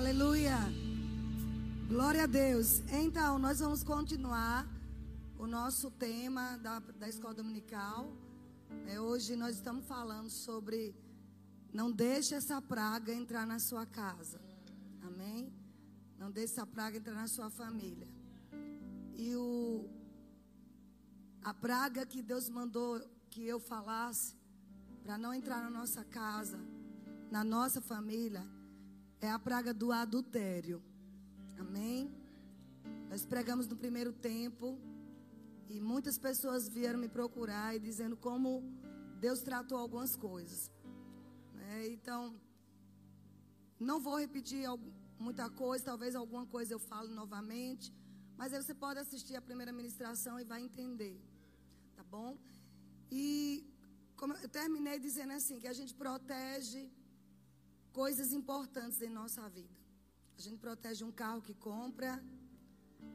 Aleluia. Glória a Deus. Então, nós vamos continuar o nosso tema da, da escola dominical. É, hoje nós estamos falando sobre não deixe essa praga entrar na sua casa. Amém? Não deixe essa praga entrar na sua família. E o, a praga que Deus mandou que eu falasse para não entrar na nossa casa, na nossa família, é a praga do adultério. Amém? Nós pregamos no primeiro tempo e muitas pessoas vieram me procurar e dizendo como Deus tratou algumas coisas. Né? Então, não vou repetir muita coisa, talvez alguma coisa eu falo novamente, mas aí você pode assistir a primeira ministração e vai entender. Tá bom? E como eu terminei dizendo assim, que a gente protege coisas importantes em nossa vida. A gente protege um carro que compra,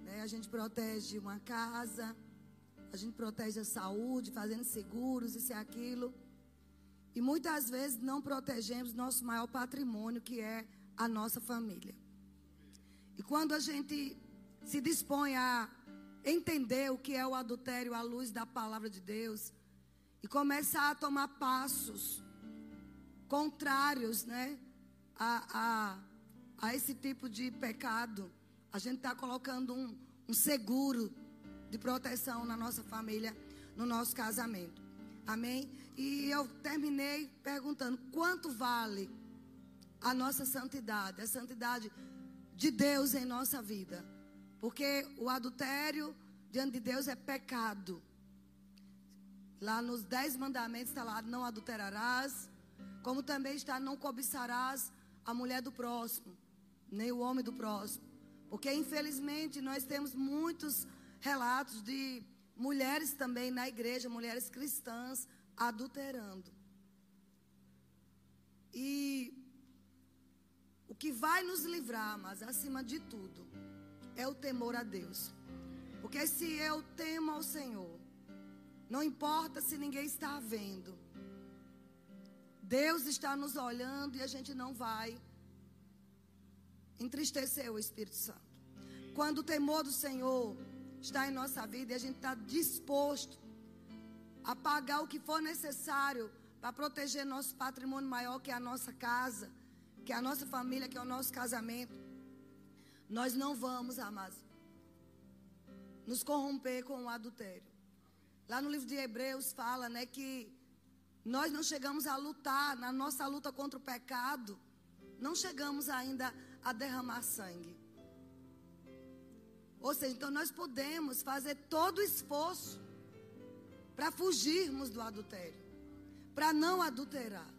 né? a gente protege uma casa, a gente protege a saúde, fazendo seguros, isso e aquilo. E muitas vezes não protegemos nosso maior patrimônio, que é a nossa família. E quando a gente se dispõe a entender o que é o adultério à luz da palavra de Deus e começar a tomar passos contrários, né, a, a, a esse tipo de pecado, a gente está colocando um, um seguro de proteção na nossa família, no nosso casamento. Amém? E eu terminei perguntando: quanto vale a nossa santidade, a santidade de Deus em nossa vida? Porque o adultério diante de Deus é pecado. Lá nos dez mandamentos está lá: não adulterarás, como também está: não cobiçarás a mulher do próximo, nem o homem do próximo. Porque infelizmente nós temos muitos relatos de mulheres também na igreja, mulheres cristãs, adulterando. E o que vai nos livrar, mas acima de tudo, é o temor a Deus. Porque se eu temo ao Senhor, não importa se ninguém está vendo, Deus está nos olhando e a gente não vai entristecer o Espírito Santo. Quando o temor do Senhor está em nossa vida e a gente está disposto a pagar o que for necessário para proteger nosso patrimônio maior, que é a nossa casa, que é a nossa família, que é o nosso casamento, nós não vamos, amados, nos corromper com o adultério. Lá no livro de Hebreus fala, né, que nós não chegamos a lutar, na nossa luta contra o pecado, não chegamos ainda a derramar sangue. Ou seja, então nós podemos fazer todo o esforço para fugirmos do adultério, para não adulterar,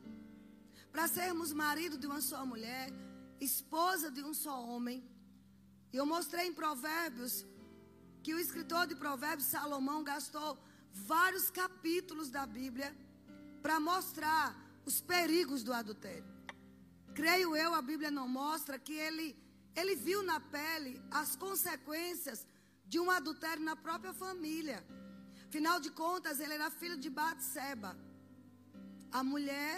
para sermos marido de uma só mulher, esposa de um só homem. E eu mostrei em Provérbios que o escritor de Provérbios, Salomão, gastou vários capítulos da Bíblia para mostrar os perigos do adultério. Creio eu, a Bíblia não mostra que ele, ele viu na pele as consequências de um adultério na própria família. Afinal de contas, ele era filho de Batseba, a mulher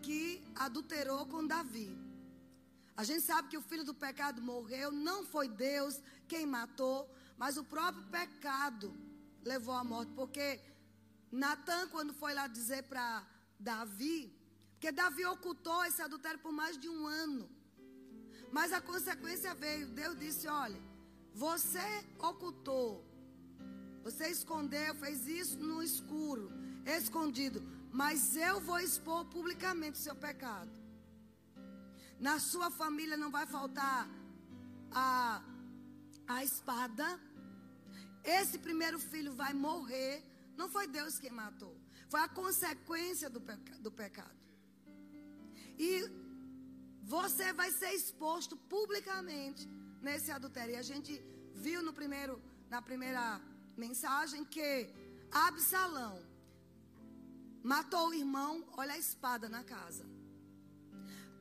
que adulterou com Davi. A gente sabe que o filho do pecado morreu, não foi Deus quem matou, mas o próprio pecado levou à morte, porque Natan, quando foi lá dizer para Davi, porque Davi ocultou esse adultério por mais de um ano. Mas a consequência veio. Deus disse: Olha, você ocultou, você escondeu, fez isso no escuro, escondido. Mas eu vou expor publicamente o seu pecado. Na sua família não vai faltar a, a espada. Esse primeiro filho vai morrer não foi Deus quem matou. Foi a consequência do, peca do pecado. E você vai ser exposto publicamente nesse adultério. E a gente viu no primeiro, na primeira mensagem que Absalão matou o irmão, olha a espada na casa.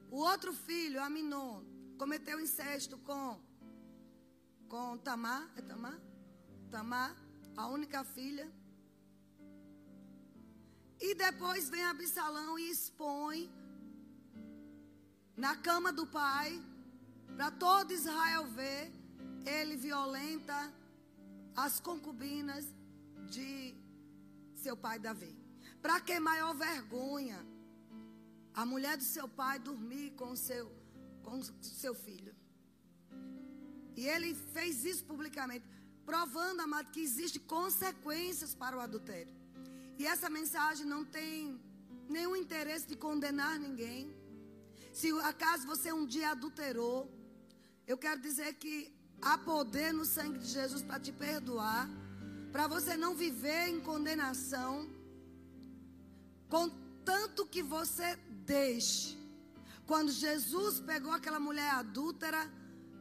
O outro filho, Aminon, cometeu incesto com com Tamar, é Tamar? Tamar, a única filha. E depois vem Absalão e expõe na cama do pai para todo Israel ver, ele violenta as concubinas de seu pai Davi. Para que maior vergonha a mulher do seu pai dormir com seu, com seu filho. E ele fez isso publicamente, provando, amado, que existem consequências para o adultério. E essa mensagem não tem nenhum interesse de condenar ninguém. Se acaso você um dia adulterou, eu quero dizer que há poder no sangue de Jesus para te perdoar, para você não viver em condenação, contanto que você deixe. Quando Jesus pegou aquela mulher adúltera,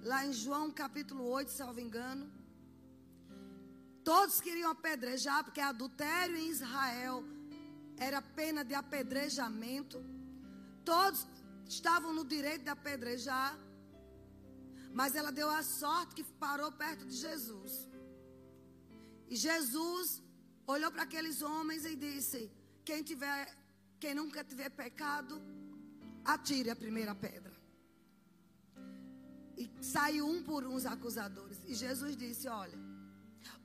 lá em João capítulo 8, salvo engano, todos queriam apedrejar, porque adultério em Israel era pena de apedrejamento. Todos estavam no direito de apedrejar. Mas ela deu a sorte que parou perto de Jesus. E Jesus olhou para aqueles homens e disse: Quem tiver, quem nunca tiver pecado, atire a primeira pedra. E saiu um por um os acusadores. E Jesus disse: Olha,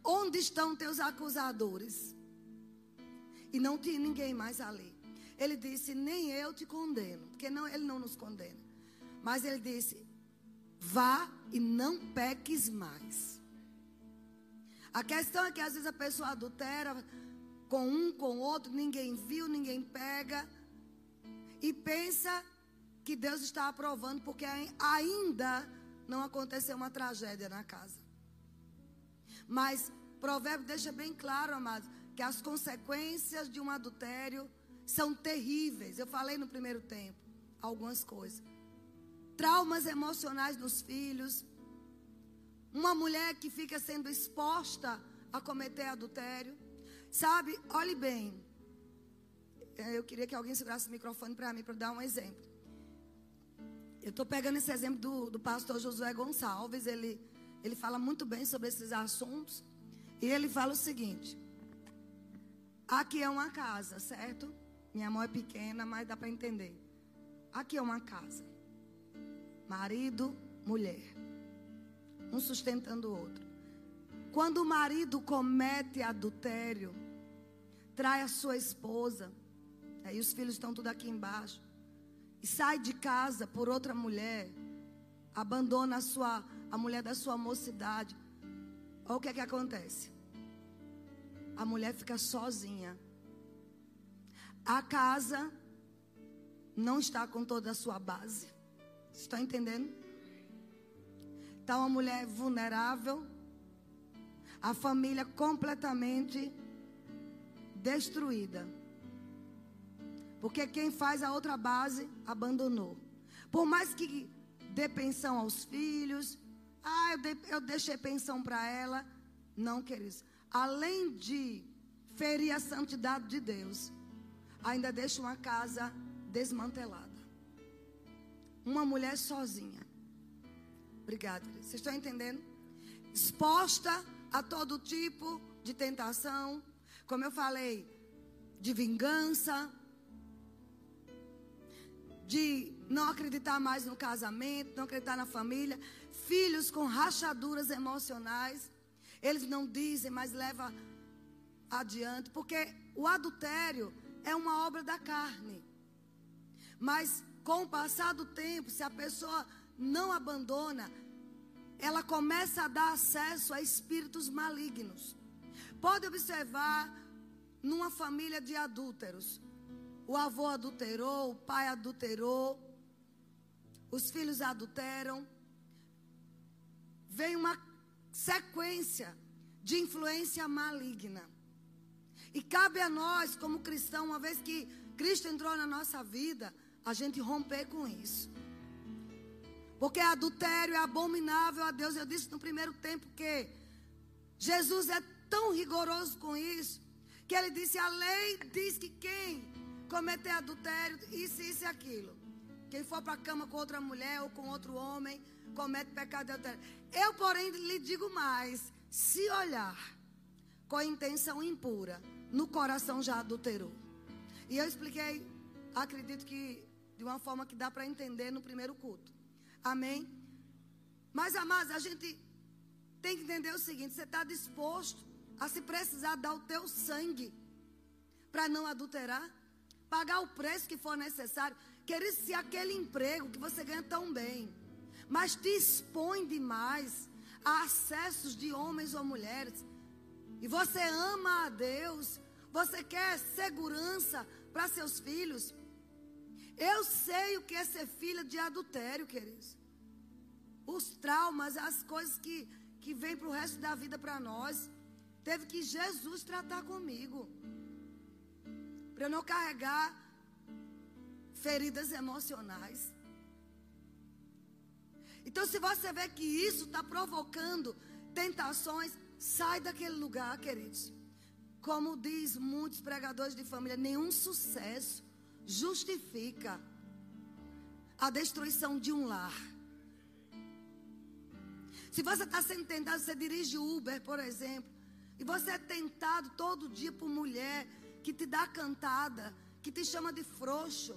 onde estão teus acusadores? E não tinha ninguém mais ali. Ele disse: Nem eu te condeno, porque não, ele não nos condena. Mas ele disse: Vá e não peques mais. A questão é que às vezes a pessoa adultera com um, com outro, ninguém viu, ninguém pega. E pensa que Deus está aprovando porque ainda não aconteceu uma tragédia na casa. Mas Provérbio deixa bem claro, amados, que as consequências de um adultério são terríveis. Eu falei no primeiro tempo algumas coisas traumas emocionais nos filhos, uma mulher que fica sendo exposta a cometer adultério. Sabe, olhe bem. É, eu queria que alguém segurasse o microfone para mim, para dar um exemplo. Eu estou pegando esse exemplo do, do pastor Josué Gonçalves. Ele, ele fala muito bem sobre esses assuntos. E ele fala o seguinte: aqui é uma casa, certo? Minha mão é pequena, mas dá para entender. Aqui é uma casa marido, mulher, um sustentando o outro. Quando o marido comete adultério, trai a sua esposa, aí os filhos estão tudo aqui embaixo, e sai de casa por outra mulher, abandona a, sua, a mulher da sua mocidade, olha o que é que acontece. A mulher fica sozinha. A casa não está com toda a sua base. Estão entendendo? Está uma mulher vulnerável, a família completamente destruída. Porque quem faz a outra base abandonou. Por mais que dê pensão aos filhos, ah, eu, de, eu deixei pensão para ela. Não, queridos. Além de ferir a santidade de Deus, ainda deixa uma casa desmantelada. Uma mulher sozinha. Obrigada. Vocês estão entendendo? Exposta a todo tipo de tentação. Como eu falei, de vingança. De não acreditar mais no casamento, não acreditar na família. Filhos com rachaduras emocionais. Eles não dizem, mas leva adiante. Porque o adultério é uma obra da carne. Mas com o passar do tempo, se a pessoa não abandona, ela começa a dar acesso a espíritos malignos. Pode observar numa família de adúlteros. O avô adulterou, o pai adulterou, os filhos adulteram. Vem uma sequência de influência maligna. E cabe a nós, como cristão, uma vez que Cristo entrou na nossa vida, a gente romper com isso. Porque adultério é abominável a Deus. Eu disse no primeiro tempo que Jesus é tão rigoroso com isso, que ele disse: a lei diz que quem cometer adultério, isso, isso e aquilo. Quem for para a cama com outra mulher ou com outro homem, comete pecado de adultério. Eu, porém, lhe digo mais: se olhar com intenção impura, no coração já adulterou. E eu expliquei, acredito que de uma forma que dá para entender no primeiro culto. Amém? Mas, amados, a gente tem que entender o seguinte: você está disposto a se precisar dar o teu sangue para não adulterar? Pagar o preço que for necessário? Querer se aquele emprego que você ganha tão bem, mas te expõe demais a acessos de homens ou mulheres, e você ama a Deus, você quer segurança para seus filhos. Eu sei o que é ser filha de adultério, queridos. Os traumas, as coisas que, que vêm para o resto da vida para nós. Teve que Jesus tratar comigo. Para eu não carregar feridas emocionais. Então, se você vê que isso está provocando tentações, sai daquele lugar, queridos. Como diz muitos pregadores de família, nenhum sucesso justifica a destruição de um lar. Se você está sendo tentado, você dirige Uber, por exemplo, e você é tentado todo dia por mulher que te dá cantada, que te chama de frouxo,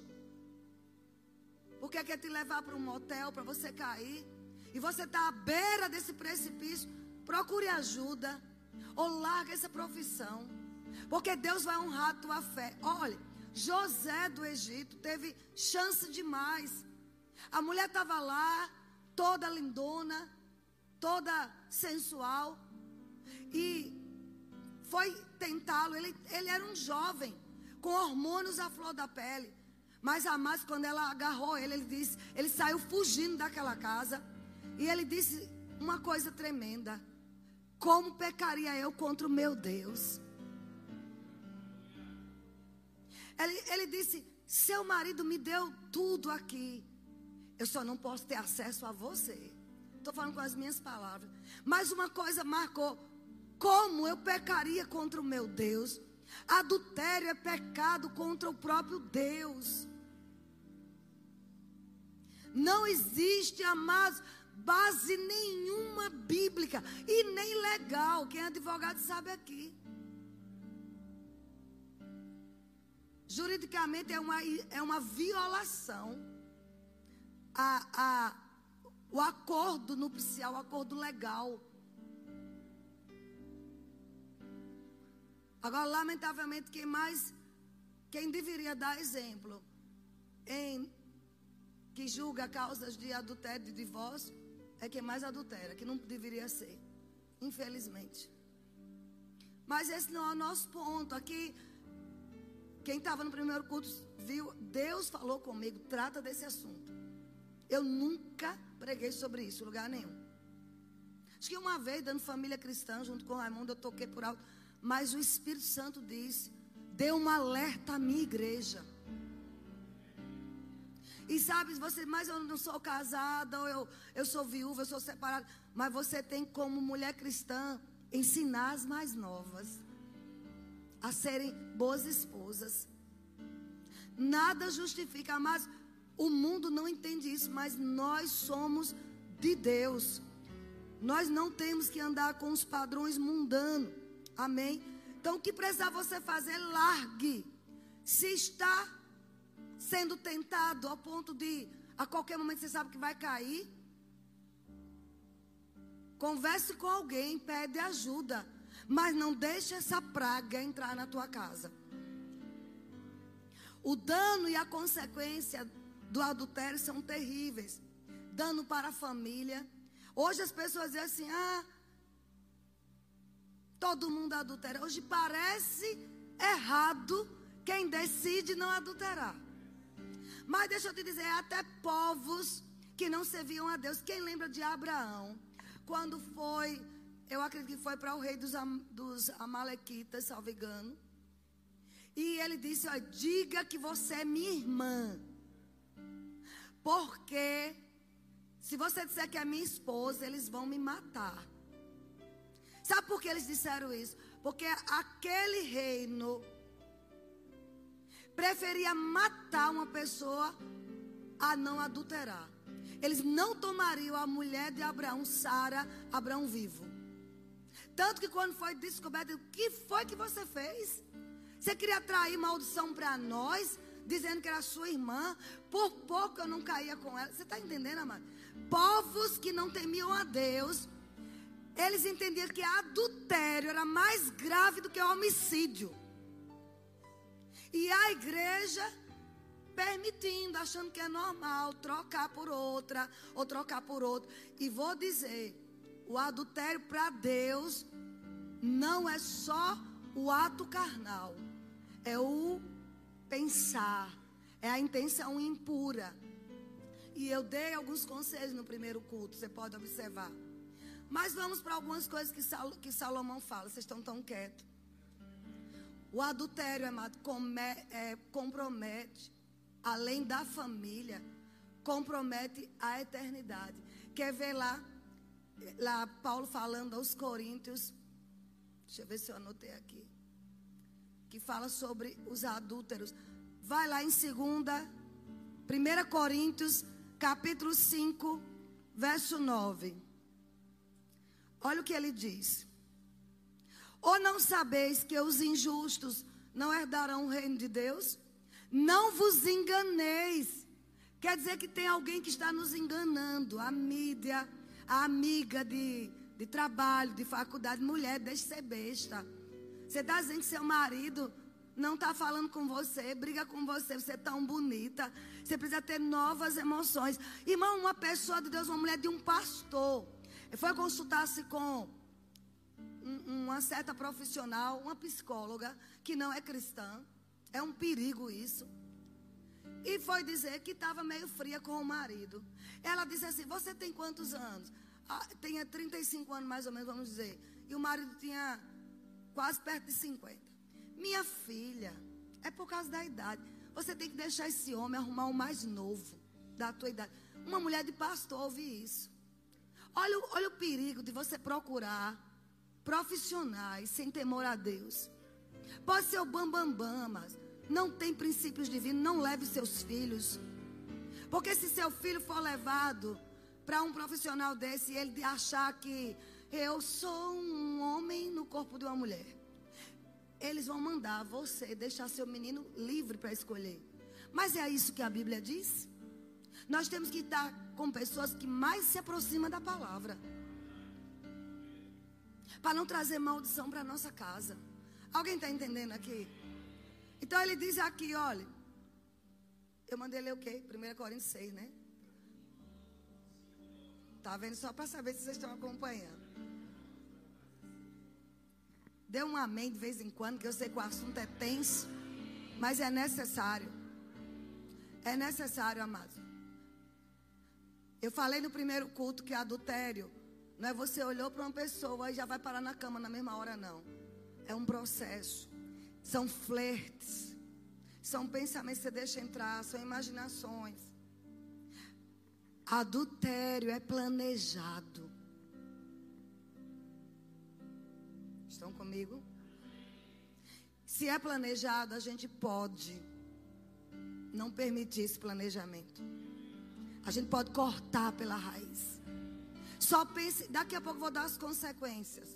porque quer te levar para um motel para você cair, e você está à beira desse precipício, procure ajuda, ou larga essa profissão, porque Deus vai honrar a tua fé. Olha, José do Egito teve chance demais. A mulher estava lá, toda lindona, toda sensual, e foi tentá-lo. Ele, ele era um jovem, com hormônios à flor da pele. Mas a mais, quando ela agarrou ele, ele disse, ele saiu fugindo daquela casa. E ele disse uma coisa tremenda: Como pecaria eu contra o meu Deus? Ele, ele disse: Seu marido me deu tudo aqui. Eu só não posso ter acesso a você. Estou falando com as minhas palavras. Mas uma coisa marcou: Como eu pecaria contra o meu Deus? Adultério é pecado contra o próprio Deus. Não existe, amados, base nenhuma bíblica e nem legal. Quem é advogado sabe aqui. Juridicamente é uma, é uma violação a, a, o acordo nupcial, o acordo legal. Agora, lamentavelmente, quem mais, quem deveria dar exemplo em que julga causas de adultério, de divórcio, é quem mais adultera, que não deveria ser, infelizmente. Mas esse não é o nosso ponto. Aqui, quem estava no primeiro culto viu, Deus falou comigo, trata desse assunto. Eu nunca preguei sobre isso, lugar nenhum. Acho que uma vez, dando família cristã, junto com o Raimundo, eu toquei por alto. Mas o Espírito Santo disse: dê um alerta à minha igreja. E sabe, você, mas eu não sou casada, ou eu, eu sou viúva, eu sou separada. Mas você tem como mulher cristã ensinar as mais novas a serem boas esposas. Nada justifica, mas o mundo não entende isso, mas nós somos de Deus. Nós não temos que andar com os padrões mundanos. Amém? Então, o que precisa você fazer? Largue. Se está sendo tentado ao ponto de a qualquer momento você sabe que vai cair. Converse com alguém, pede ajuda, mas não deixe essa praga entrar na tua casa. O dano e a consequência do adultério são terríveis. Dano para a família. Hoje as pessoas dizem assim: "Ah, todo mundo adultera". Hoje parece errado quem decide não adulterar. Mas deixa eu te dizer, até povos que não serviam a Deus. Quem lembra de Abraão? Quando foi, eu acredito que foi para o rei dos, dos Amalequitas, salvo engano. E ele disse: ó, diga que você é minha irmã. Porque se você disser que é minha esposa, eles vão me matar. Sabe por que eles disseram isso? Porque aquele reino preferia matar uma pessoa a não adulterar. Eles não tomariam a mulher de Abraão, Sara, Abraão vivo. Tanto que quando foi descoberto, o que foi que você fez? Você queria trair maldição para nós, dizendo que era sua irmã. Por pouco eu não caía com ela. Você está entendendo, amado? povos que não temiam a Deus, eles entendiam que adultério era mais grave do que homicídio. E a igreja permitindo, achando que é normal trocar por outra ou trocar por outro. E vou dizer, o adultério para Deus não é só o ato carnal, é o pensar, é a intenção impura. E eu dei alguns conselhos no primeiro culto, você pode observar. Mas vamos para algumas coisas que, Sal, que Salomão fala, vocês estão tão quietos. O adultério, amado, come, é, compromete, além da família, compromete a eternidade. Quer ver lá, lá Paulo falando aos Coríntios, deixa eu ver se eu anotei aqui, que fala sobre os adúlteros. Vai lá em segunda, 1 Coríntios, capítulo 5, verso 9. Olha o que ele diz. Ou não sabeis que os injustos não herdarão o reino de Deus? Não vos enganeis. Quer dizer que tem alguém que está nos enganando. A mídia, a amiga de, de trabalho, de faculdade. Mulher, deixe ser besta. Você está dizendo que seu marido não está falando com você, briga com você, você é tão bonita. Você precisa ter novas emoções. Irmão, uma pessoa de Deus, uma mulher de um pastor, foi consultar-se com uma certa profissional, uma psicóloga, que não é cristã. É um perigo isso. E foi dizer que estava meio fria com o marido. Ela disse assim: Você tem quantos anos? Ah, tinha 35 anos, mais ou menos, vamos dizer. E o marido tinha quase perto de 50. Minha filha, é por causa da idade. Você tem que deixar esse homem arrumar o mais novo da tua idade. Uma mulher de pastor ouve isso. Olha, olha o perigo de você procurar profissionais sem temor a Deus. Pode ser o bambambam, bam, bam, mas não tem princípios divinos, não leve seus filhos. Porque se seu filho for levado para um profissional desse e ele achar que eu sou um homem no corpo de uma mulher, eles vão mandar você deixar seu menino livre para escolher. Mas é isso que a Bíblia diz? Nós temos que estar com pessoas que mais se aproximam da palavra. Para não trazer maldição para nossa casa. Alguém está entendendo aqui? Então ele diz aqui, olha. Eu mandei ler o quê? 1 Coríntios 6, né? Tá vendo? Só para saber se vocês estão acompanhando. Dê um amém de vez em quando, que eu sei que o assunto é tenso. Mas é necessário. É necessário, amados. Eu falei no primeiro culto que adultério não é você olhou para uma pessoa e já vai parar na cama na mesma hora, não. É um processo. São flertes. São pensamentos que você deixa entrar, são imaginações. Adultério é planejado. Estão comigo? Se é planejado, a gente pode não permitir esse planejamento. A gente pode cortar pela raiz. Só pense, daqui a pouco vou dar as consequências.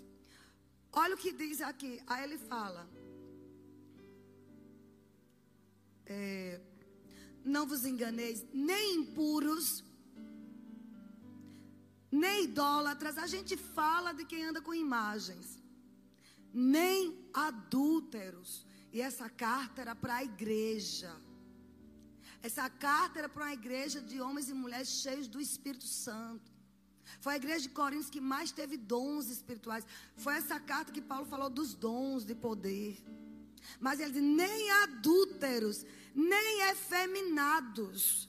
Olha o que diz aqui. Aí ele fala: é, Não vos enganeis, nem impuros, nem idólatras. A gente fala de quem anda com imagens, nem adúlteros. E essa carta era para a igreja. Essa carta era para uma igreja de homens e mulheres cheios do Espírito Santo. Foi a igreja de Coríntios que mais teve dons espirituais. Foi essa carta que Paulo falou dos dons de poder. Mas ele diz: nem adúlteros, nem efeminados,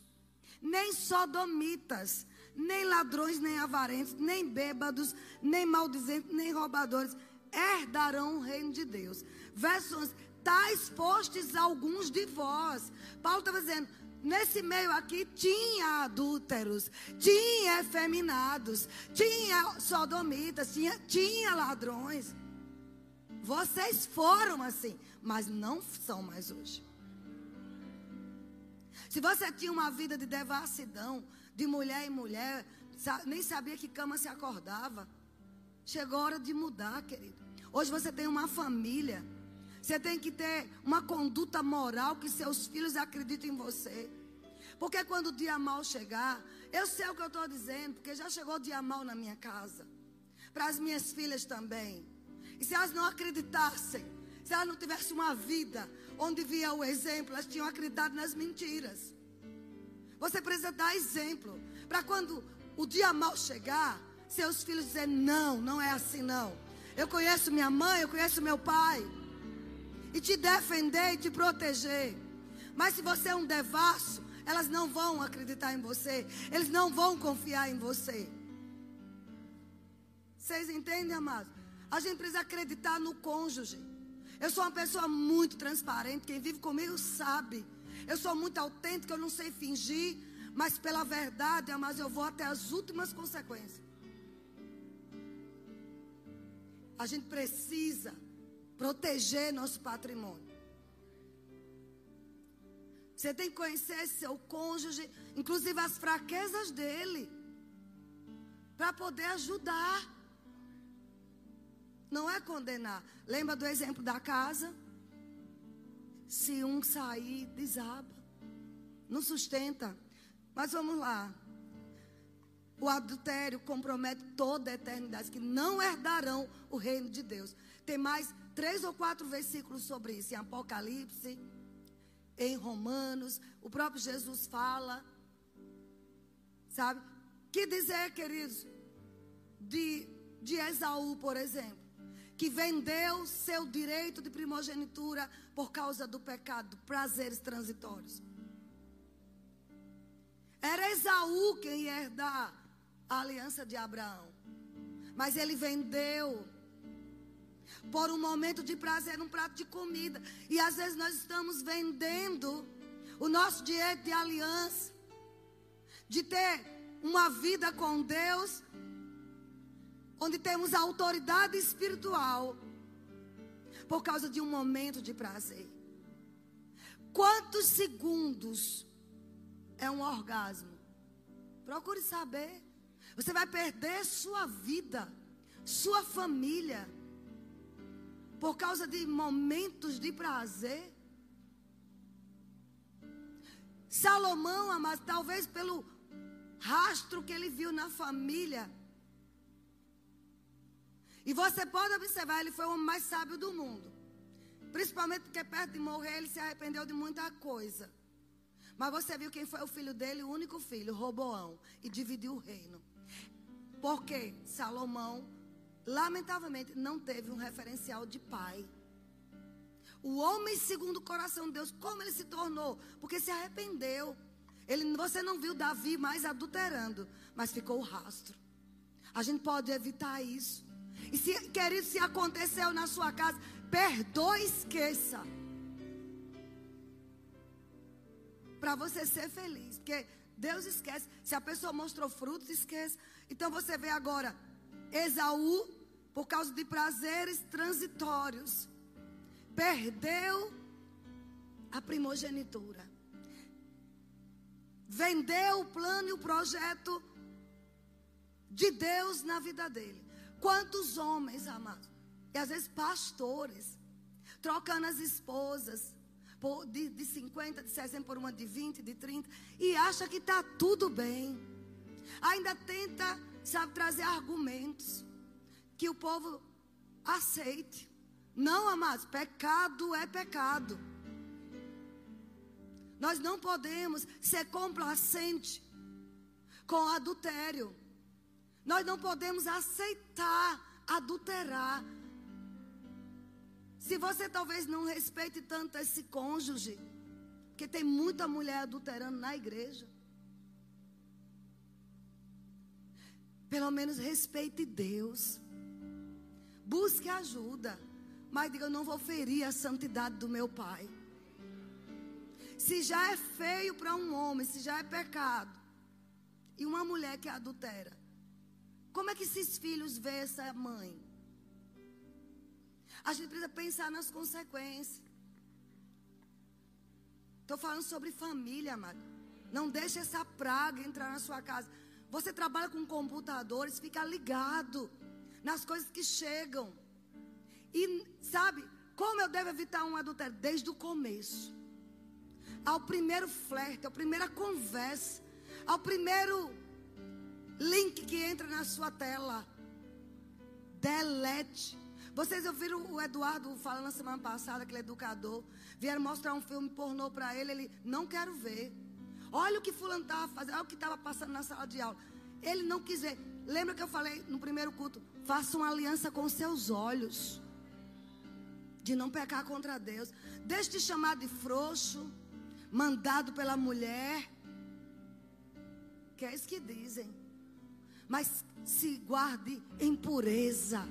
nem sodomitas, nem ladrões, nem avarentos, nem bêbados, nem maldizentes, nem roubadores herdarão o reino de Deus. Verso 11: tais postes alguns de vós. Paulo estava dizendo: Nesse meio aqui tinha adúlteros, tinha efeminados, tinha sodomitas, tinha, tinha ladrões. Vocês foram assim, mas não são mais hoje. Se você tinha uma vida de devassidão, de mulher em mulher, nem sabia que cama se acordava, chegou a hora de mudar, querido. Hoje você tem uma família você tem que ter uma conduta moral que seus filhos acreditem em você. Porque quando o dia mal chegar, eu sei o que eu estou dizendo, porque já chegou o dia mal na minha casa. Para as minhas filhas também. E se elas não acreditassem, se elas não tivessem uma vida onde via o exemplo, elas tinham acreditado nas mentiras. Você precisa dar exemplo. Para quando o dia mal chegar, seus filhos dizerem: Não, não é assim não. Eu conheço minha mãe, eu conheço meu pai. E te defender e te proteger. Mas se você é um devasso, elas não vão acreditar em você. Eles não vão confiar em você. Vocês entendem, amados? A gente precisa acreditar no cônjuge. Eu sou uma pessoa muito transparente. Quem vive comigo sabe. Eu sou muito autêntica, eu não sei fingir. Mas pela verdade, amados, eu vou até as últimas consequências. A gente precisa proteger nosso patrimônio. Você tem que conhecer seu cônjuge, inclusive as fraquezas dele, para poder ajudar. Não é condenar. Lembra do exemplo da casa? Se um sair, desaba. Não sustenta. Mas vamos lá. O adultério compromete toda a eternidade, que não herdarão o reino de Deus. Tem mais três ou quatro versículos sobre isso, em Apocalipse, em Romanos. O próprio Jesus fala, sabe? Que dizer, queridos, de, de Esaú, por exemplo, que vendeu seu direito de primogenitura por causa do pecado, prazeres transitórios. Era Esaú quem ia herdar a aliança de Abraão. Mas ele vendeu por um momento de prazer, um prato de comida. E às vezes nós estamos vendendo o nosso direito de aliança, de ter uma vida com Deus, onde temos autoridade espiritual, por causa de um momento de prazer. Quantos segundos é um orgasmo? Procure saber. Você vai perder sua vida, sua família, por causa de momentos de prazer. Salomão, mas talvez pelo rastro que ele viu na família. E você pode observar, ele foi o homem mais sábio do mundo. Principalmente porque perto de morrer ele se arrependeu de muita coisa. Mas você viu quem foi o filho dele, o único filho, Roboão, e dividiu o reino. Porque Salomão, lamentavelmente, não teve um referencial de pai. O homem segundo o coração de Deus, como ele se tornou? Porque se arrependeu. Ele, você não viu Davi mais adulterando, mas ficou o rastro. A gente pode evitar isso. E se, querido, se aconteceu na sua casa, perdoe e esqueça. Para você ser feliz. Porque Deus esquece. Se a pessoa mostrou frutos, esqueça. Então você vê agora Esaú, por causa de prazeres transitórios, perdeu a primogenitura. Vendeu o plano e o projeto de Deus na vida dele. Quantos homens, amados, e às vezes pastores, trocando as esposas por, de, de 50, de 60 por uma de 20, de 30, e acha que está tudo bem ainda tenta, sabe, trazer argumentos que o povo aceite. Não, amados, pecado é pecado. Nós não podemos ser complacente com adultério. Nós não podemos aceitar adulterar. Se você talvez não respeite tanto esse cônjuge, porque tem muita mulher adulterando na igreja. Pelo menos respeite Deus. Busque ajuda. Mas diga, eu não vou ferir a santidade do meu pai. Se já é feio para um homem, se já é pecado, e uma mulher que adultera, como é que esses filhos vê essa mãe? A gente precisa pensar nas consequências. Estou falando sobre família, amado. Não deixe essa praga entrar na sua casa. Você trabalha com computadores, fica ligado nas coisas que chegam. E sabe, como eu devo evitar um adultério? Desde o começo. ao primeiro flerte, à primeira conversa, ao primeiro link que entra na sua tela. Delete. Vocês ouviram o Eduardo falando na semana passada, aquele educador. Vieram mostrar um filme pornô para ele. Ele, não quero ver. Olha o que fulano estava fazendo, olha o que estava passando na sala de aula. Ele não quis ver. Lembra que eu falei no primeiro culto? Faça uma aliança com seus olhos. De não pecar contra Deus. Deixe de chamar de frouxo. Mandado pela mulher. Que é isso que dizem. Mas se guarde em pureza.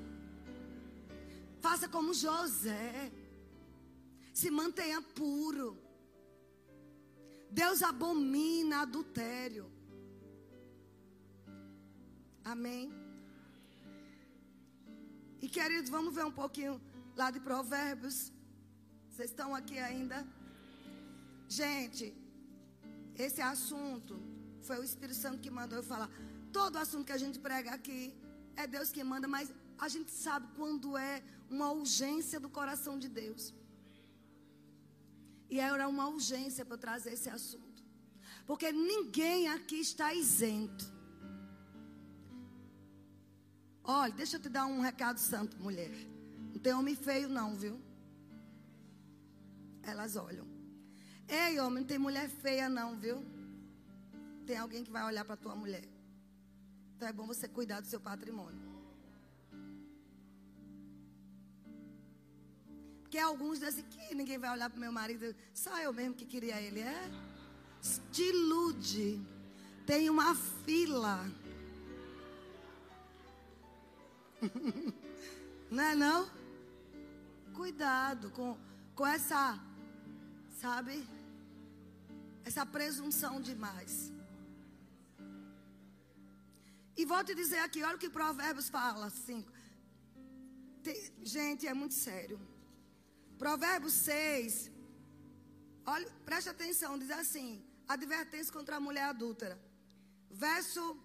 Faça como José. Se mantenha puro. Deus abomina adultério. Amém. E queridos, vamos ver um pouquinho lá de Provérbios. Vocês estão aqui ainda? Gente, esse assunto foi o Espírito Santo que mandou eu falar. Todo assunto que a gente prega aqui é Deus que manda, mas a gente sabe quando é uma urgência do coração de Deus. E era uma urgência para trazer esse assunto. Porque ninguém aqui está isento. Olha, deixa eu te dar um recado santo, mulher. Não tem homem feio, não, viu? Elas olham. Ei, homem, não tem mulher feia, não, viu? Tem alguém que vai olhar para tua mulher. Então é bom você cuidar do seu patrimônio. Porque alguns dizem que ninguém vai olhar para meu marido. Só eu mesmo que queria ele. É? Te ilude. Tem uma fila. não é não? Cuidado com, com essa, sabe? Essa presunção demais. E vou te dizer aqui, olha o que Provérbios fala, assim. Tem, gente, é muito sério. Provérbios 6. Olha, preste atenção, diz assim: advertência contra a mulher adúltera. Verso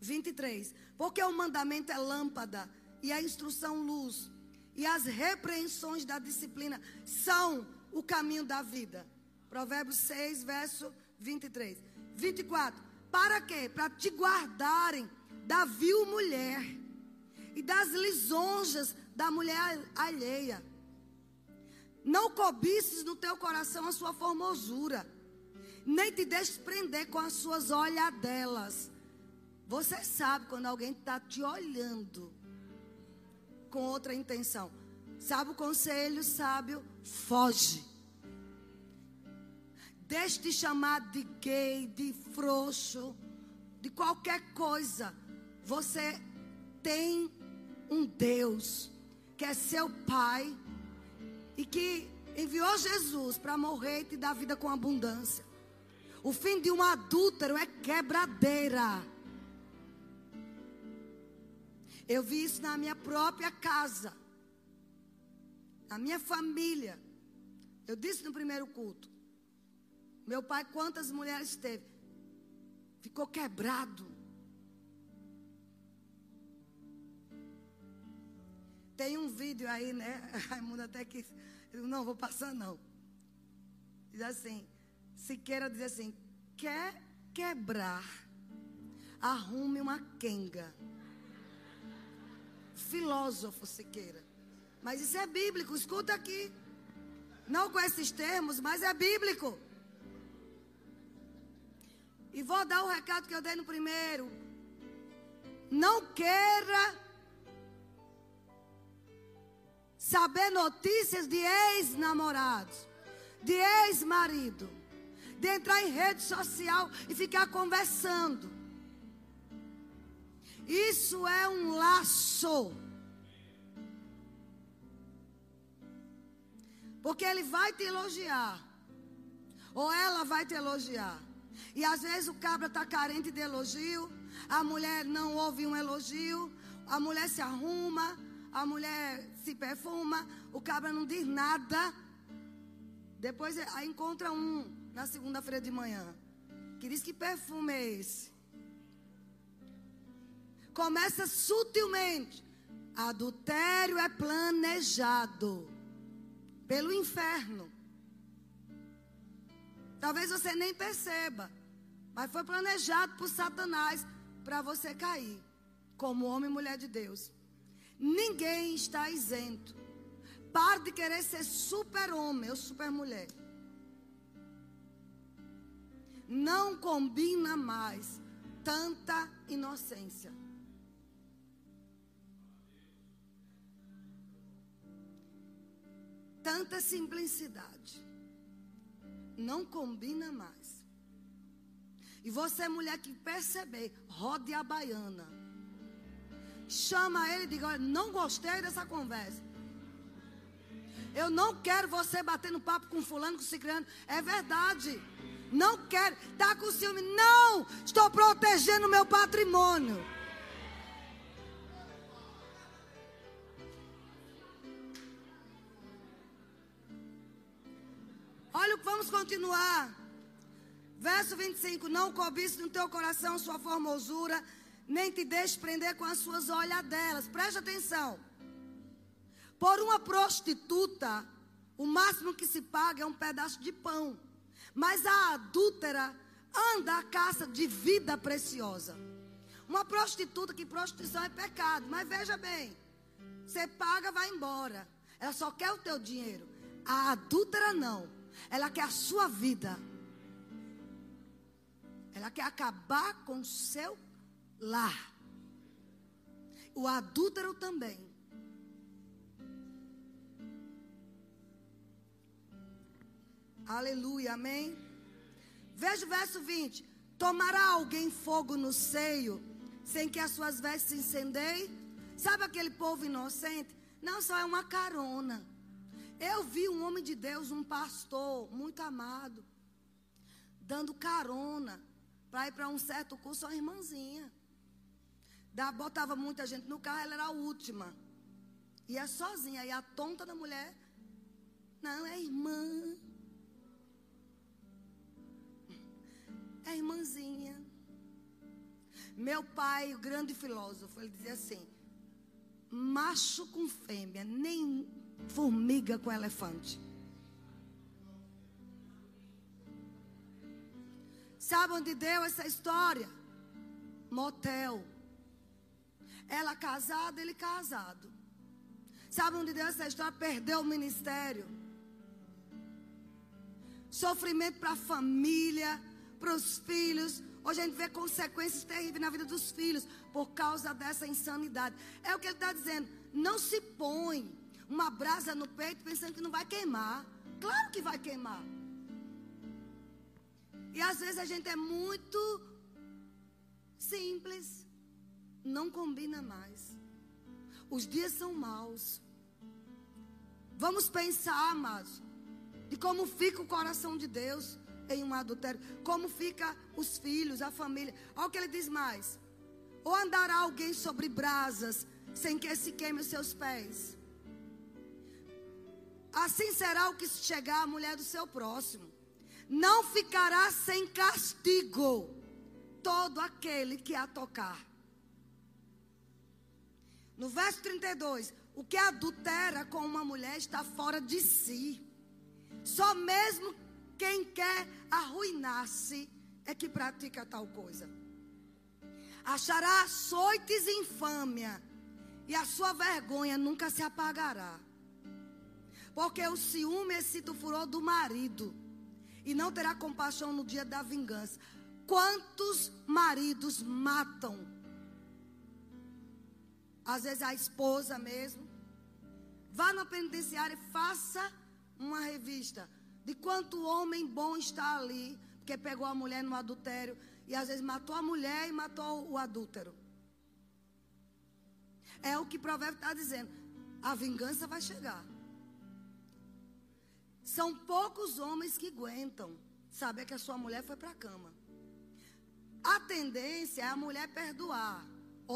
23. Porque o mandamento é lâmpada e a instrução luz, e as repreensões da disciplina são o caminho da vida. Provérbios 6, verso 23. 24. Para quê? Para te guardarem da vil mulher e das lisonjas da mulher alheia. Não cobices no teu coração a sua formosura, nem te deixes prender com as suas olhadelas. Você sabe quando alguém está te olhando com outra intenção. Sabe o conselho sábio? Foge. Deixe de chamar de gay, de frouxo, de qualquer coisa. Você tem um Deus que é seu Pai e que enviou Jesus para morrer e te dar vida com abundância. O fim de um adúltero é quebradeira. Eu vi isso na minha própria casa, na minha família. Eu disse no primeiro culto. Meu pai, quantas mulheres teve? Ficou quebrado. Tem um vídeo aí, né? Raimundo até que. Eu não vou passar, não. Diz assim: Siqueira diz assim: quer quebrar, arrume uma quenga. Filósofo Siqueira. Mas isso é bíblico, escuta aqui. Não com esses termos, mas é bíblico. E vou dar o recado que eu dei no primeiro. Não queira saber notícias de ex-namorados, de ex-marido, de entrar em rede social e ficar conversando. Isso é um laço. Porque ele vai te elogiar. Ou ela vai te elogiar. E às vezes o cabra está carente de elogio. A mulher não ouve um elogio. A mulher se arruma a mulher se perfuma, o cabra não diz nada. Depois aí encontra um na segunda-feira de manhã que diz que perfume é esse. Começa sutilmente. Adultério é planejado pelo inferno. Talvez você nem perceba. Mas foi planejado por Satanás para você cair. Como homem e mulher de Deus. Ninguém está isento. Pare de querer ser super-homem ou super-mulher. Não combina mais tanta inocência. Tanta simplicidade. Não combina mais. E você, mulher que perceber, rode a baiana. Chama ele e diga: Olha, não gostei dessa conversa. Eu não quero você batendo papo com fulano, com ciclano. É verdade. Não quero. Está com ciúme. Não. Estou protegendo meu patrimônio. Olha, vamos continuar. Verso 25: Não cobice no teu coração sua formosura, nem te deixe prender com as suas olhadelas. Preste atenção. Por uma prostituta, o máximo que se paga é um pedaço de pão. Mas a adúltera anda à caça de vida preciosa. Uma prostituta, que prostituição é pecado. Mas veja bem, você paga, vai embora. Ela só quer o teu dinheiro. A adúltera não. Ela quer a sua vida. Ela quer acabar com o seu lar. O adúltero também. Aleluia, amém? Veja o verso 20. Tomará alguém fogo no seio, sem que as suas vestes se incendeiem? Sabe aquele povo inocente? Não só é uma carona. Eu vi um homem de Deus, um pastor muito amado, dando carona para ir para um certo curso, uma irmãzinha. Da, botava muita gente no carro, ela era a última. Ia sozinha. E a tonta da mulher, não, é irmã. É irmãzinha. Meu pai, o grande filósofo, ele dizia assim: macho com fêmea, nem formiga com elefante. Sabe onde deu essa história? Motel. Ela casada, ele casado. Sabe onde deu essa história? Perdeu o ministério. Sofrimento para a família para os filhos. Hoje a gente vê consequências terríveis na vida dos filhos por causa dessa insanidade. É o que ele está dizendo. Não se põe uma brasa no peito pensando que não vai queimar. Claro que vai queimar. E às vezes a gente é muito simples. Não combina mais. Os dias são maus. Vamos pensar, amados, de como fica o coração de Deus em um adultério. Como fica os filhos, a família. Olha o que ele diz mais. Ou andará alguém sobre brasas, sem que se queime os seus pés. Assim será o que chegar à mulher do seu próximo. Não ficará sem castigo todo aquele que a tocar. No verso 32, o que adultera com uma mulher está fora de si. Só mesmo quem quer arruinar-se é que pratica tal coisa. Achará açoites e infâmia, e a sua vergonha nunca se apagará. Porque o ciúme excita o furor do marido, e não terá compaixão no dia da vingança. Quantos maridos matam? Às vezes a esposa mesmo. Vá na penitenciária e faça uma revista de quanto homem bom está ali, porque pegou a mulher no adultério e às vezes matou a mulher e matou o adúltero. É o que o provérbio está dizendo. A vingança vai chegar. São poucos homens que aguentam saber que a sua mulher foi para a cama. A tendência é a mulher perdoar.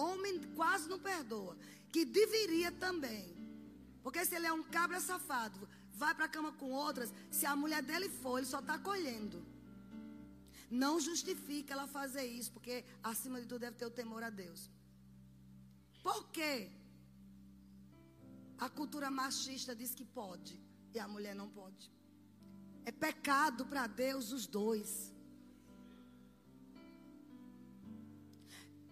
Homem quase não perdoa. Que deveria também. Porque se ele é um cabra safado, vai para a cama com outras, se a mulher dele for, ele só está colhendo. Não justifica ela fazer isso, porque acima de tudo deve ter o temor a Deus. Por quê? A cultura machista diz que pode e a mulher não pode. É pecado para Deus os dois.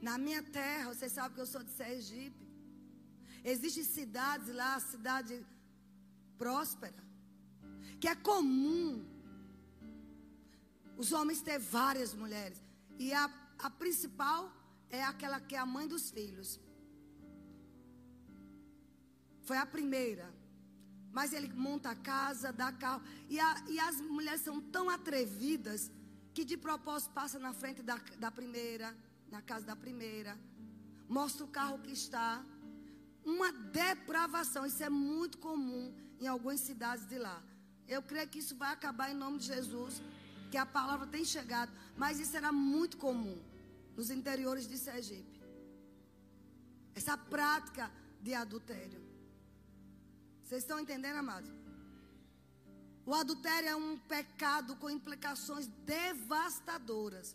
Na minha terra, você sabe que eu sou de Sergipe. Existem cidades lá, cidade próspera, que é comum os homens ter várias mulheres. E a, a principal é aquela que é a mãe dos filhos. Foi a primeira. Mas ele monta a casa, dá carro. E, a, e as mulheres são tão atrevidas que de propósito passa na frente da, da primeira, na casa da primeira. Mostra o carro que está. Uma depravação. Isso é muito comum em algumas cidades de lá. Eu creio que isso vai acabar em nome de Jesus. Que a palavra tem chegado. Mas isso era muito comum nos interiores de Sergipe. Essa prática de adultério. Vocês estão entendendo, amados? O adultério é um pecado com implicações devastadoras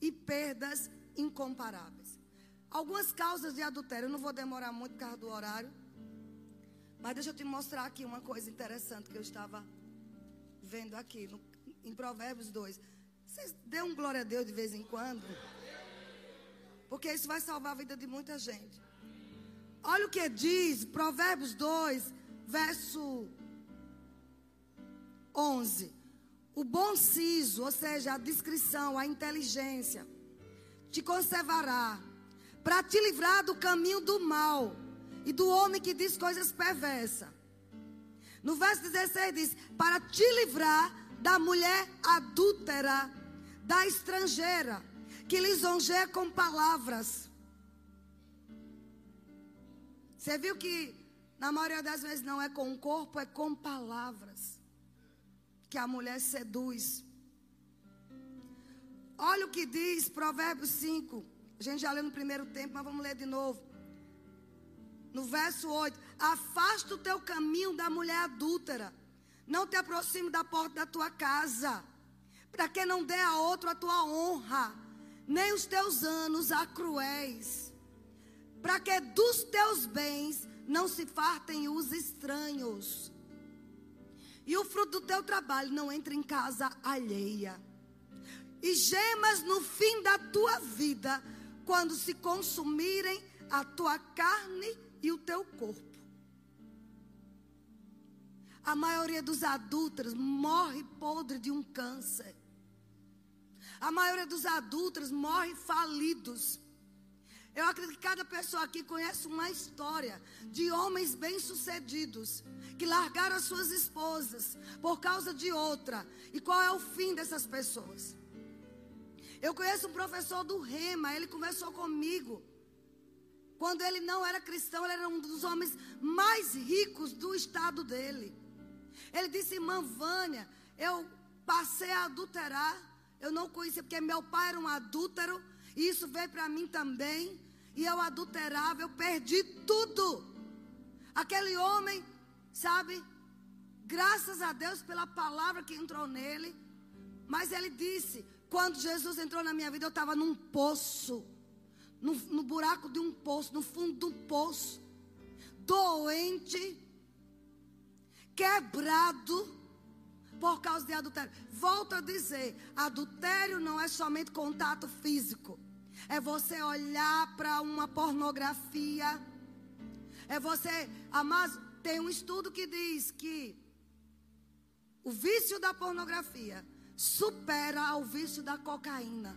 e perdas incomparáveis. Algumas causas de adultério, eu não vou demorar muito por causa do horário, mas deixa eu te mostrar aqui uma coisa interessante que eu estava vendo aqui no, em Provérbios 2. Vocês dêem um glória a Deus de vez em quando, porque isso vai salvar a vida de muita gente. Olha o que diz Provérbios 2, verso 11. O bom siso, ou seja, a discrição, a inteligência, te conservará para te livrar do caminho do mal e do homem que diz coisas perversas. No verso 16 diz: para te livrar da mulher adúltera, da estrangeira, que lisonjeia com palavras. Você viu que na maioria das vezes não é com o corpo, é com palavras. Que a mulher seduz. Olha o que diz Provérbios 5. A gente já leu no primeiro tempo, mas vamos ler de novo. No verso 8: Afasta o teu caminho da mulher adúltera. Não te aproxime da porta da tua casa. Para que não dê a outro a tua honra, nem os teus anos a cruéis. Para que dos teus bens não se fartem os estranhos. E o fruto do teu trabalho não entre em casa alheia. E gemas no fim da tua vida, quando se consumirem a tua carne e o teu corpo. A maioria dos adúlteros morre podre de um câncer. A maioria dos adúlteros morre falidos. Eu acredito que cada pessoa aqui conhece uma história de homens bem-sucedidos que largaram as suas esposas por causa de outra. E qual é o fim dessas pessoas? Eu conheço um professor do Rema, ele conversou comigo. Quando ele não era cristão, ele era um dos homens mais ricos do estado dele. Ele disse, irmã Vânia, eu passei a adulterar. Eu não conhecia, porque meu pai era um adúltero. E isso veio para mim também. E eu adulterava, eu perdi tudo. Aquele homem, sabe? Graças a Deus pela palavra que entrou nele. Mas ele disse: quando Jesus entrou na minha vida, eu estava num poço. No, no buraco de um poço, no fundo do poço. Doente. Quebrado por causa de adultério. Volto a dizer: adultério não é somente contato físico. É você olhar para uma pornografia. É você, tem um estudo que diz que o vício da pornografia supera o vício da cocaína.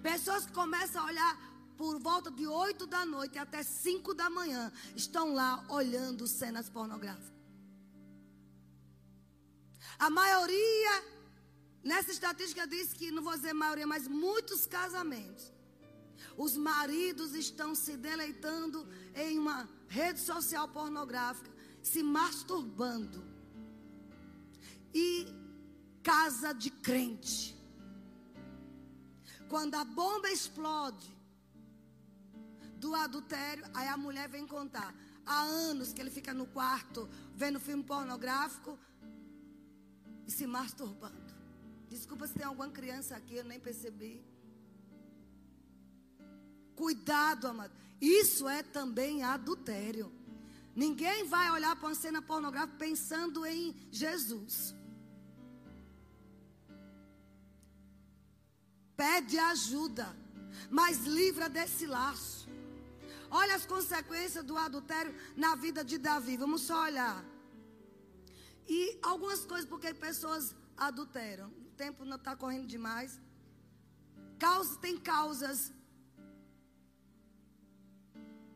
Pessoas que começam a olhar por volta de 8 da noite até 5 da manhã estão lá olhando cenas pornográficas. A maioria, nessa estatística diz que, não vou dizer maioria, mas muitos casamentos. Os maridos estão se deleitando em uma rede social pornográfica, se masturbando. E casa de crente. Quando a bomba explode do adultério, aí a mulher vem contar. Há anos que ele fica no quarto vendo filme pornográfico, e se masturbando. Desculpa se tem alguma criança aqui, eu nem percebi. Cuidado, amado. Isso é também adultério. Ninguém vai olhar para uma cena pornográfica pensando em Jesus. Pede ajuda, mas livra desse laço. Olha as consequências do adultério na vida de Davi. Vamos só olhar. E algumas coisas porque pessoas adulteram. O tempo não está correndo demais. Causa, tem causas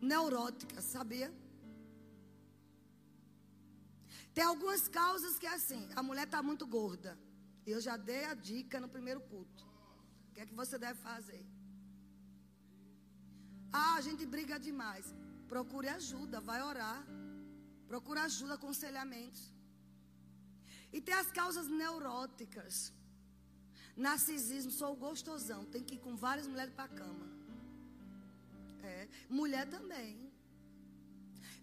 neuróticas, sabia? Tem algumas causas que é assim, a mulher está muito gorda. Eu já dei a dica no primeiro culto. Que é que você deve fazer? Ah, a gente briga demais. Procure ajuda, vai orar. Procure ajuda, aconselhamentos. E tem as causas neuróticas. Narcisismo, sou gostosão. Tem que ir com várias mulheres para a cama. É. Mulher também.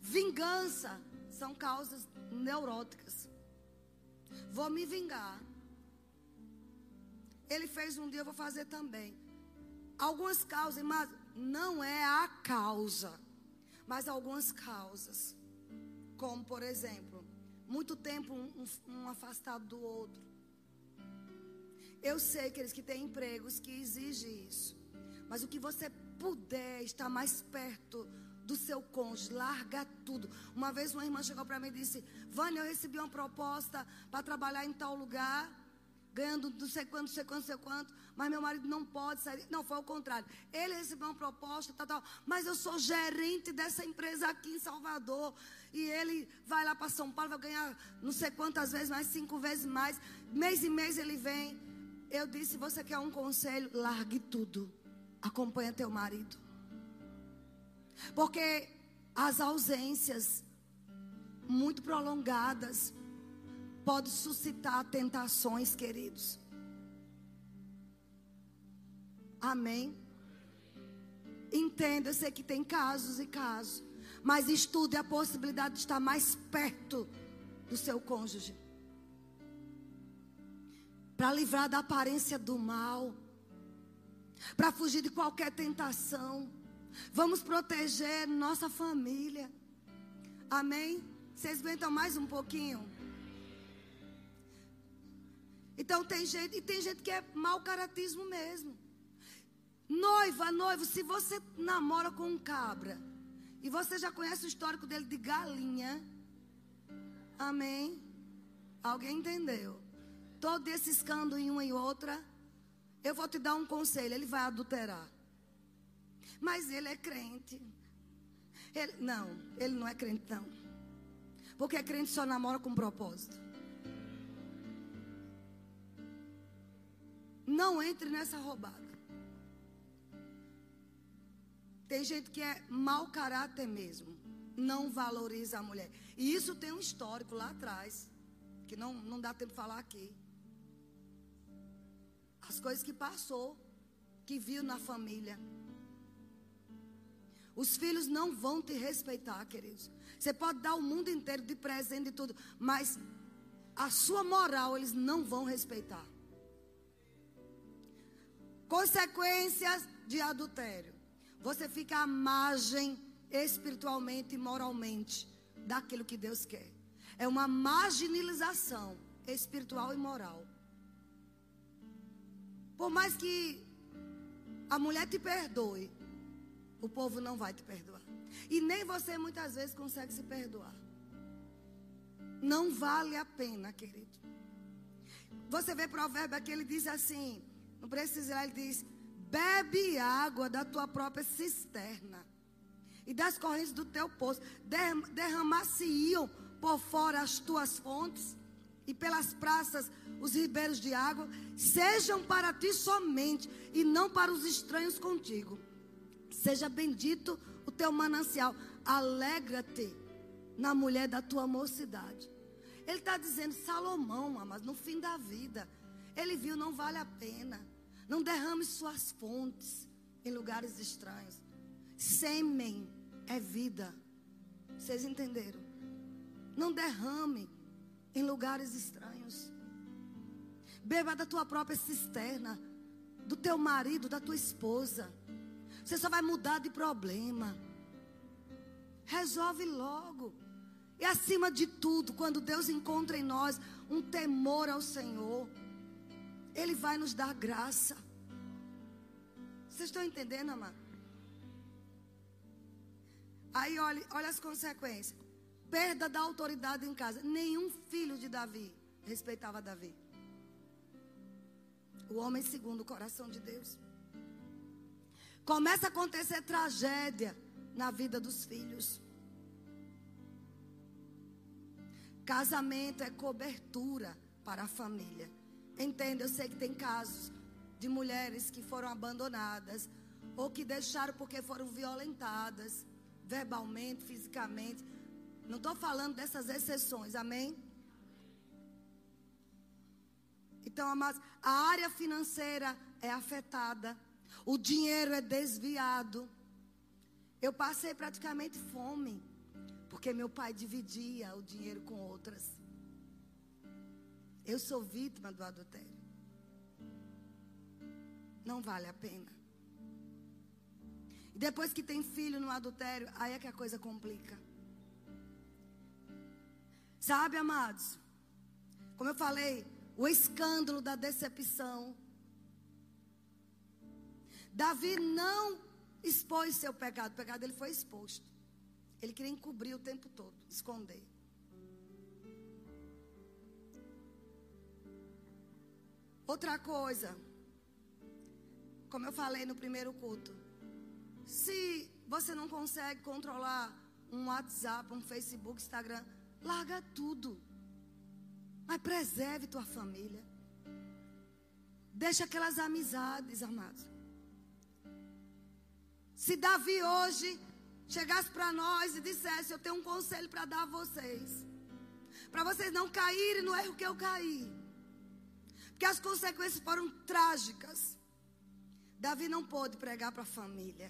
Vingança são causas neuróticas. Vou me vingar. Ele fez um dia, eu vou fazer também. Algumas causas, mas não é a causa, mas algumas causas. Como, por exemplo, muito tempo um, um afastado do outro. Eu sei que eles que têm empregos que exigem isso. Mas o que você puder estar mais perto do seu cônjuge, larga tudo. Uma vez uma irmã chegou para mim e disse: Vânia, eu recebi uma proposta para trabalhar em tal lugar, ganhando não sei quanto, não sei quanto, não sei quanto, mas meu marido não pode sair. Não, foi o contrário. Ele recebeu uma proposta, tal, tal, mas eu sou gerente dessa empresa aqui em Salvador. E ele vai lá para São Paulo, vai ganhar não sei quantas vezes mais, cinco vezes mais. Mês em mês ele vem. Eu disse: Você quer um conselho? Largue tudo. Acompanha teu marido. Porque as ausências muito prolongadas podem suscitar tentações, queridos. Amém. Entenda, eu sei que tem casos e casos, mas estude a possibilidade de estar mais perto do seu cônjuge. Para livrar da aparência do mal, para fugir de qualquer tentação. Vamos proteger nossa família. Amém? Vocês aguentam mais um pouquinho? Então tem gente, e tem gente que é mau caratismo mesmo. Noiva, noivo, se você namora com um cabra e você já conhece o histórico dele de galinha, amém? Alguém entendeu? Todo esse escândalo em uma e outra, eu vou te dar um conselho: ele vai adulterar. Mas ele é crente. Ele, não, ele não é crente, não. Porque crente só namora com propósito. Não entre nessa roubada. Tem gente que é mau caráter mesmo. Não valoriza a mulher. E isso tem um histórico lá atrás. Que não, não dá tempo de falar aqui. As coisas que passou. Que viu na família. Os filhos não vão te respeitar, queridos. Você pode dar o mundo inteiro de presente e tudo, mas a sua moral eles não vão respeitar. Consequências de adultério. Você fica à margem espiritualmente e moralmente daquilo que Deus quer. É uma marginalização espiritual e moral. Por mais que a mulher te perdoe, o povo não vai te perdoar. E nem você muitas vezes consegue se perdoar. Não vale a pena, querido. Você vê provérbio aqui, ele diz assim: não precisa ir lá, ele diz: bebe água da tua própria cisterna e das correntes do teu poço. Derramar-se-iam por fora as tuas fontes e pelas praças os ribeiros de água. Sejam para ti somente e não para os estranhos contigo. Seja bendito o teu manancial. Alegra-te na mulher da tua mocidade. Ele está dizendo, Salomão, mas no fim da vida, ele viu, não vale a pena. Não derrame suas fontes em lugares estranhos. Sêmen é vida. Vocês entenderam? Não derrame em lugares estranhos. Beba da tua própria cisterna, do teu marido, da tua esposa. Você só vai mudar de problema. Resolve logo. E acima de tudo, quando Deus encontra em nós um temor ao Senhor, Ele vai nos dar graça. Vocês estão entendendo, amado? Aí olha, olha as consequências. Perda da autoridade em casa. Nenhum filho de Davi respeitava Davi. O homem segundo o coração de Deus. Começa a acontecer tragédia na vida dos filhos. Casamento é cobertura para a família. Entenda, eu sei que tem casos de mulheres que foram abandonadas ou que deixaram porque foram violentadas verbalmente, fisicamente. Não estou falando dessas exceções, amém? Então, amados, a área financeira é afetada, o dinheiro é desviado. Eu passei praticamente fome, porque meu pai dividia o dinheiro com outras. Eu sou vítima do adultério. Não vale a pena. E depois que tem filho no adultério, aí é que a coisa complica. Sabe, amados? Como eu falei, o escândalo da decepção. Davi não expôs seu pecado, o pecado dele foi exposto. Ele queria encobrir o tempo todo, esconder. Outra coisa, como eu falei no primeiro culto, se você não consegue controlar um WhatsApp, um Facebook, Instagram, larga tudo. Mas preserve tua família. Deixa aquelas amizades, amados. Se Davi hoje chegasse para nós e dissesse: Eu tenho um conselho para dar a vocês, para vocês não caírem no erro que eu caí, porque as consequências foram trágicas. Davi não pôde pregar para a família.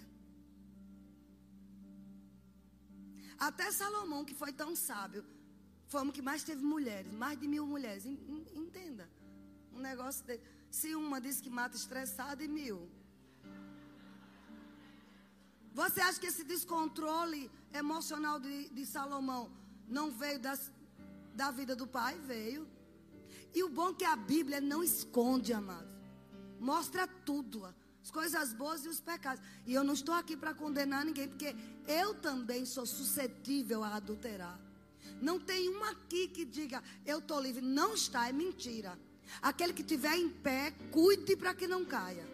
Até Salomão, que foi tão sábio, foi o que mais teve mulheres, mais de mil mulheres. Entenda. Um negócio de. Se uma diz que mata estressado e mil. Você acha que esse descontrole emocional de, de Salomão não veio das, da vida do pai? Veio. E o bom é que a Bíblia não esconde, amado. Mostra tudo. As coisas boas e os pecados. E eu não estou aqui para condenar ninguém, porque eu também sou suscetível a adulterar. Não tem um aqui que diga, eu estou livre. Não está, é mentira. Aquele que estiver em pé, cuide para que não caia.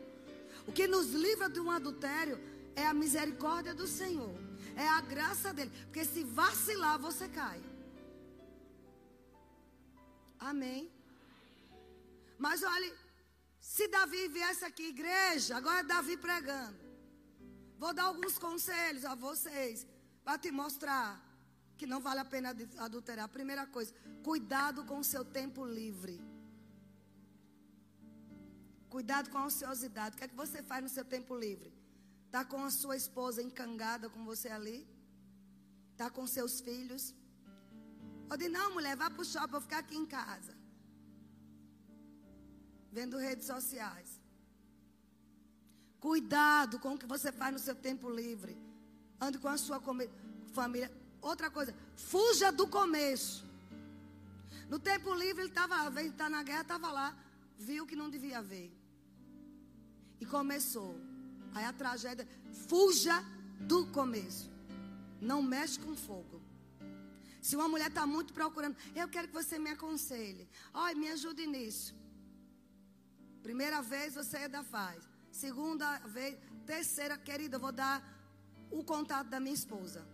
O que nos livra de um adultério é a misericórdia do Senhor. É a graça dele. Porque se vacilar, você cai. Amém. Mas olhe, se Davi viesse aqui, igreja, agora é Davi pregando. Vou dar alguns conselhos a vocês para te mostrar que não vale a pena adulterar. Primeira coisa, cuidado com o seu tempo livre. Cuidado com a ociosidade. O que é que você faz no seu tempo livre? Está com a sua esposa encangada com você ali? Está com seus filhos? Eu disse, não, mulher, vá para o shopping, vou ficar aqui em casa. Vendo redes sociais. Cuidado com o que você faz no seu tempo livre. Ande com a sua família. Outra coisa, fuja do começo. No tempo livre, ele estava, ele está na guerra, estava lá, viu que não devia ver. E começou. Aí a tragédia, fuja do começo. Não mexe com fogo. Se uma mulher está muito procurando, eu quero que você me aconselhe. Olha, me ajude nisso. Primeira vez você ainda faz. Segunda vez, terceira, querida, eu vou dar o contato da minha esposa.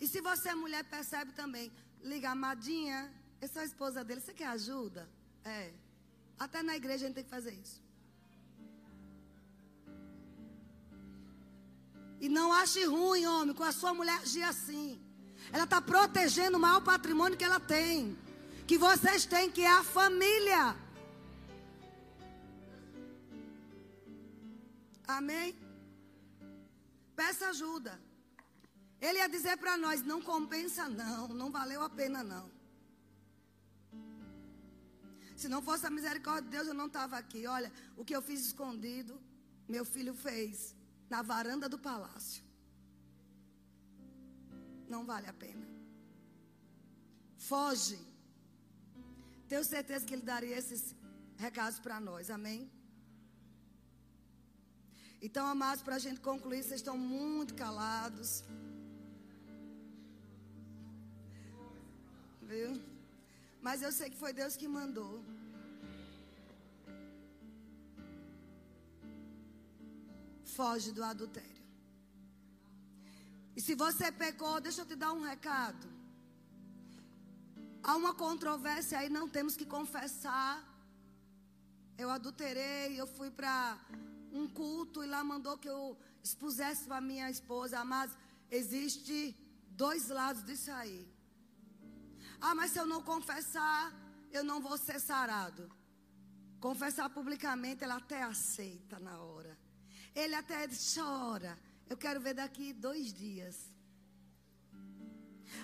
E se você é mulher, percebe também. Liga, amadinha, essa é a esposa dele, você quer ajuda? É. Até na igreja a gente tem que fazer isso. E não ache ruim, homem, com a sua mulher agir assim. Ela está protegendo o maior patrimônio que ela tem. Que vocês têm, que é a família. Amém? Peça ajuda. Ele ia dizer para nós: não compensa, não, não valeu a pena, não. Se não fosse a misericórdia de Deus, eu não estava aqui. Olha, o que eu fiz escondido, meu filho fez na varanda do palácio. Não vale a pena. Foge. Tenho certeza que ele daria esses recados para nós. Amém? Então, amados, para a gente concluir, vocês estão muito calados. Viu? Mas eu sei que foi Deus que mandou. Foge do adultério. E se você pecou, deixa eu te dar um recado. Há uma controvérsia aí, não temos que confessar. Eu adulterei, eu fui para um culto e lá mandou que eu expusesse para minha esposa. Mas existe dois lados disso aí. Ah, mas se eu não confessar, eu não vou ser sarado. Confessar publicamente, ela até aceita na hora. Ele até chora. Eu quero ver daqui dois dias.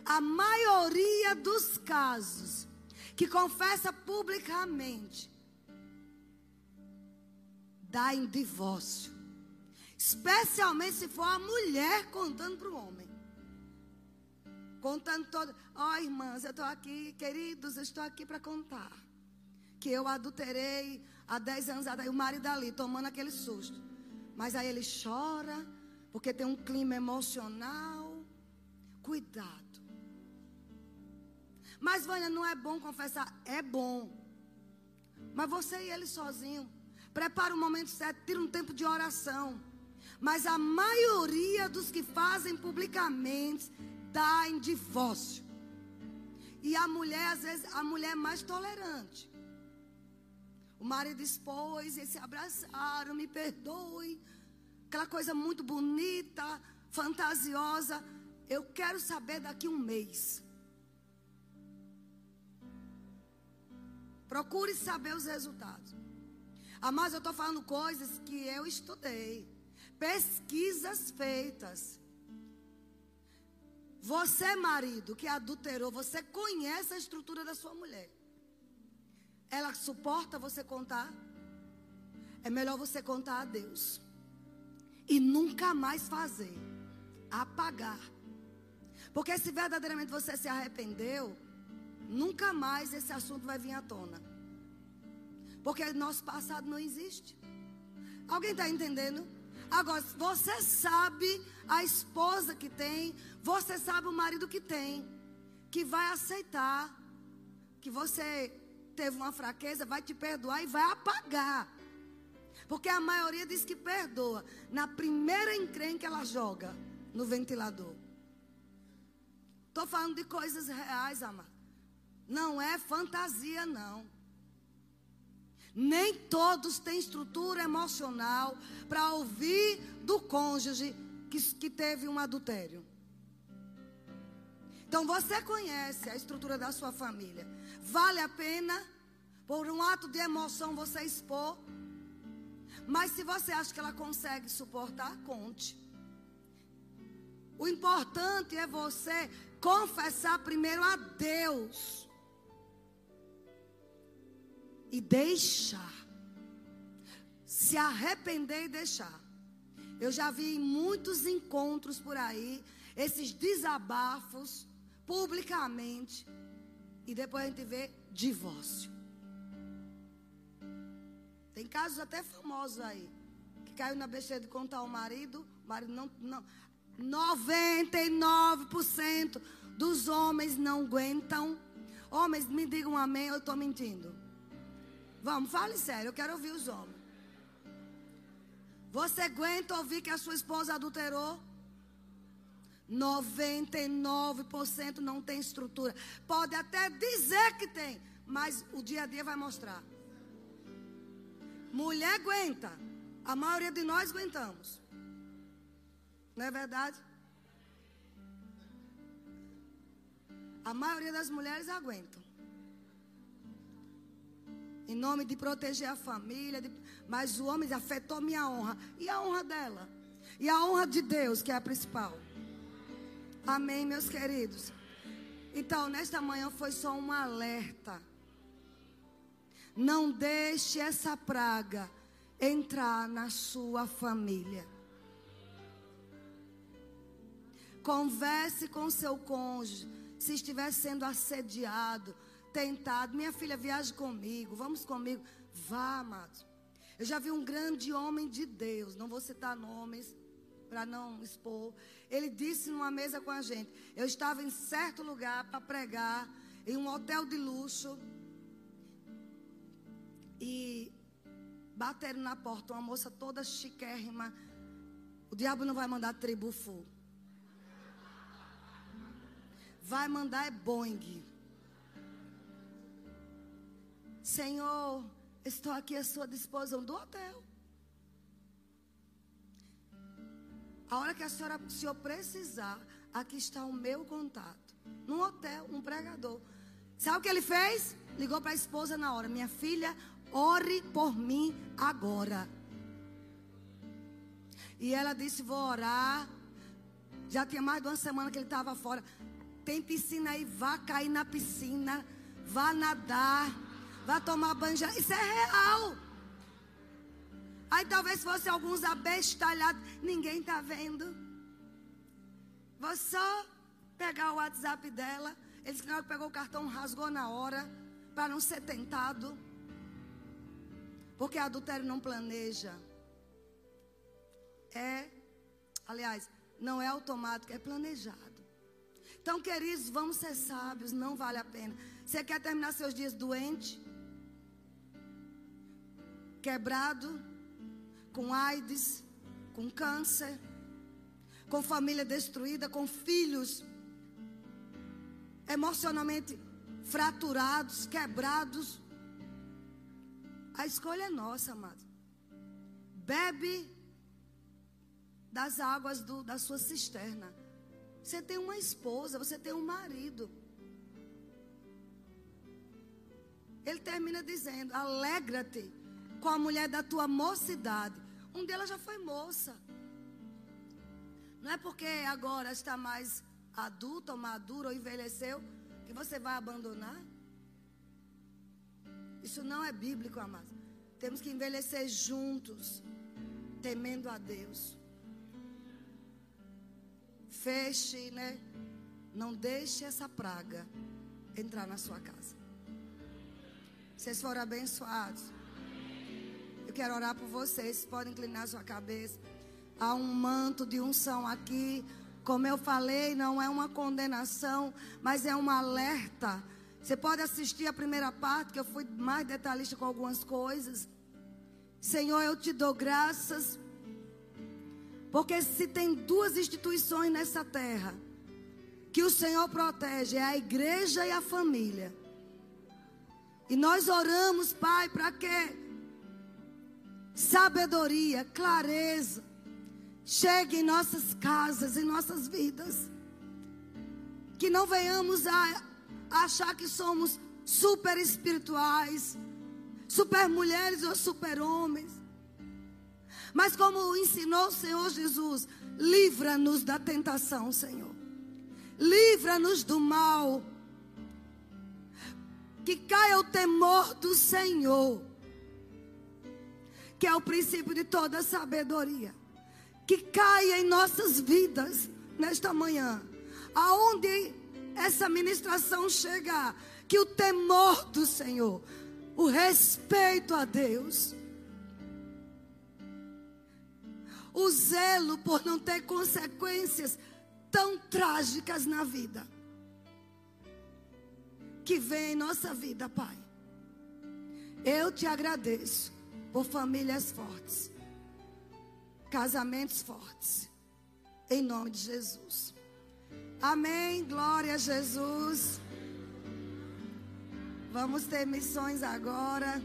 A maioria dos casos que confessa publicamente dá em divórcio. Especialmente se for a mulher contando para o homem. Contando todo. Ó, oh, irmãs, eu estou aqui, queridos, eu estou aqui para contar. Que eu adulterei há 10 anos atrás. O marido ali tomando aquele susto. Mas aí ele chora porque tem um clima emocional. Cuidado. Mas, Vânia, não é bom confessar? É bom. Mas você e ele sozinho. Prepara o momento certo, tira um tempo de oração. Mas a maioria dos que fazem publicamente está em divórcio. E a mulher, às vezes, a mulher é mais tolerante. O marido expôs, eles se abraçaram, me perdoe aquela coisa muito bonita, fantasiosa. Eu quero saber daqui um mês. Procure saber os resultados. Ah, mas eu estou falando coisas que eu estudei. Pesquisas feitas. Você, marido, que adulterou, você conhece a estrutura da sua mulher. Ela suporta você contar? É melhor você contar a Deus e nunca mais fazer. Apagar. Porque se verdadeiramente você se arrependeu, nunca mais esse assunto vai vir à tona. Porque nosso passado não existe. Alguém está entendendo? Agora, você sabe a esposa que tem, você sabe o marido que tem, que vai aceitar que você teve uma fraqueza, vai te perdoar e vai apagar. Porque a maioria diz que perdoa. Na primeira encrenca ela joga no ventilador. Estou falando de coisas reais, amado. Não é fantasia, não. Nem todos têm estrutura emocional para ouvir do cônjuge que, que teve um adultério. Então você conhece a estrutura da sua família. Vale a pena, por um ato de emoção, você expor mas se você acha que ela consegue suportar, conte. O importante é você confessar primeiro a Deus. E deixar. Se arrepender e deixar. Eu já vi em muitos encontros por aí esses desabafos publicamente. E depois a gente vê divórcio. Tem casos até famosos aí. Que caiu na besteira de contar ao marido. O marido não. não 99% dos homens não aguentam. Homens, me digam amém, eu estou mentindo. Vamos, fale sério, eu quero ouvir os homens. Você aguenta ouvir que a sua esposa adulterou? 99% não tem estrutura. Pode até dizer que tem, mas o dia a dia vai mostrar. Mulher aguenta. A maioria de nós aguentamos. Não é verdade? A maioria das mulheres aguentam. Em nome de proteger a família. De... Mas o homem afetou minha honra. E a honra dela? E a honra de Deus, que é a principal. Amém, meus queridos. Então, nesta manhã foi só um alerta não deixe essa praga entrar na sua família. Converse com seu cônjuge. Se estiver sendo assediado, tentado, minha filha, viaje comigo, vamos comigo. Vá, amado. Eu já vi um grande homem de Deus, não vou citar nomes para não expor. Ele disse numa mesa com a gente: Eu estava em certo lugar para pregar, em um hotel de luxo. E bateram na porta, uma moça toda chiquérrima. O diabo não vai mandar tribufu. Vai mandar é Boeing. Senhor, estou aqui à sua disposição do hotel. A hora que a senhora, se senhor precisar, aqui está o meu contato. Num hotel, um pregador. Sabe o que ele fez? Ligou para a esposa na hora. Minha filha, ore por mim agora. E ela disse: Vou orar. Já tinha mais de uma semana que ele estava fora. Tem piscina aí, vá cair na piscina. Vá nadar. Vá tomar banho. Isso é real. Aí talvez fosse alguns abestalhados. Ninguém está vendo. Vou só pegar o WhatsApp dela. Ele disse que pegou o cartão, rasgou na hora. Para não ser tentado. Porque adultério não planeja. É, aliás, não é automático, é planejado. Então, queridos, vamos ser sábios, não vale a pena. Você quer terminar seus dias doente? Quebrado? com AIDS, com câncer, com família destruída, com filhos emocionalmente fraturados, quebrados. A escolha é nossa, amado. Bebe das águas do, da sua cisterna. Você tem uma esposa, você tem um marido. Ele termina dizendo: Alegra-te com a mulher da tua mocidade. Um delas já foi moça. Não é porque agora está mais adulta ou madura ou envelheceu que você vai abandonar. Isso não é bíblico, amados. Temos que envelhecer juntos, temendo a Deus. Feche, né? Não deixe essa praga entrar na sua casa. Vocês foram abençoados. Eu quero orar por vocês. Podem inclinar sua cabeça. Há um manto de unção aqui. Como eu falei, não é uma condenação, mas é um alerta. Você pode assistir a primeira parte, que eu fui mais detalhista com algumas coisas. Senhor, eu te dou graças. Porque se tem duas instituições nessa terra que o Senhor protege, é a igreja e a família. E nós oramos, Pai, para que sabedoria, clareza, chegue em nossas casas, em nossas vidas. Que não venhamos a achar que somos super espirituais, super mulheres ou super homens. Mas como ensinou o Senhor Jesus, livra-nos da tentação, Senhor. Livra-nos do mal. Que caia o temor do Senhor que é o princípio de toda sabedoria, que caia em nossas vidas nesta manhã, aonde essa ministração chegar, que o temor do Senhor, o respeito a Deus, o zelo por não ter consequências tão trágicas na vida, que vem em nossa vida, Pai. Eu te agradeço por famílias fortes, casamentos fortes, em nome de Jesus. Amém. Glória a Jesus. Vamos ter missões agora.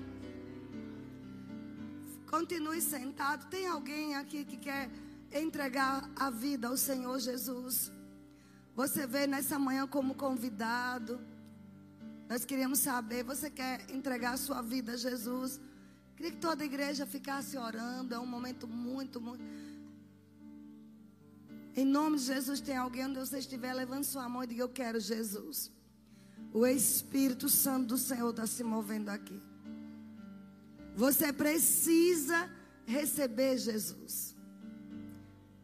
Continue sentado. Tem alguém aqui que quer entregar a vida ao Senhor Jesus? Você veio nessa manhã como convidado. Nós queríamos saber, você quer entregar a sua vida a Jesus? Queria que toda a igreja ficasse orando. É um momento muito, muito. Em nome de Jesus, tem alguém onde você estiver, levando sua mão e diga: Eu quero Jesus. O Espírito Santo do Senhor está se movendo aqui. Você precisa receber Jesus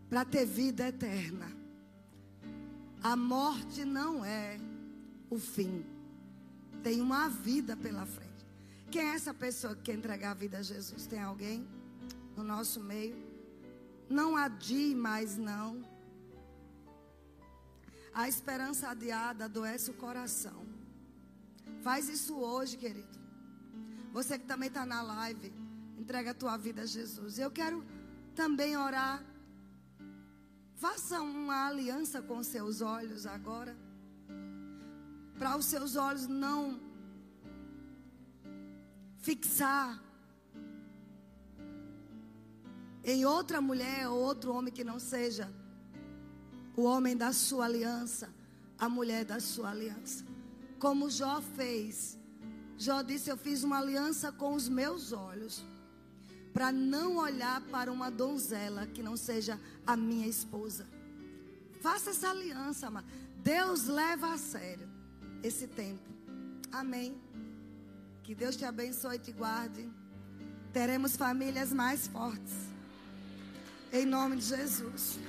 para ter vida eterna. A morte não é o fim, tem uma vida pela frente. Quem é essa pessoa que quer entregar a vida a Jesus? Tem alguém no nosso meio? Não adie mais não. A esperança adiada adoece o coração. Faz isso hoje, querido. Você que também está na live, entrega a tua vida a Jesus. Eu quero também orar. Faça uma aliança com seus olhos agora. Para os seus olhos não fixar em outra mulher ou outro homem que não seja o homem da sua aliança, a mulher da sua aliança. Como Jó fez. Jó disse: Eu fiz uma aliança com os meus olhos, para não olhar para uma donzela que não seja a minha esposa. Faça essa aliança, amado. Deus leva a sério esse tempo. Amém. Que Deus te abençoe e te guarde. Teremos famílias mais fortes. Em nome de Jesus.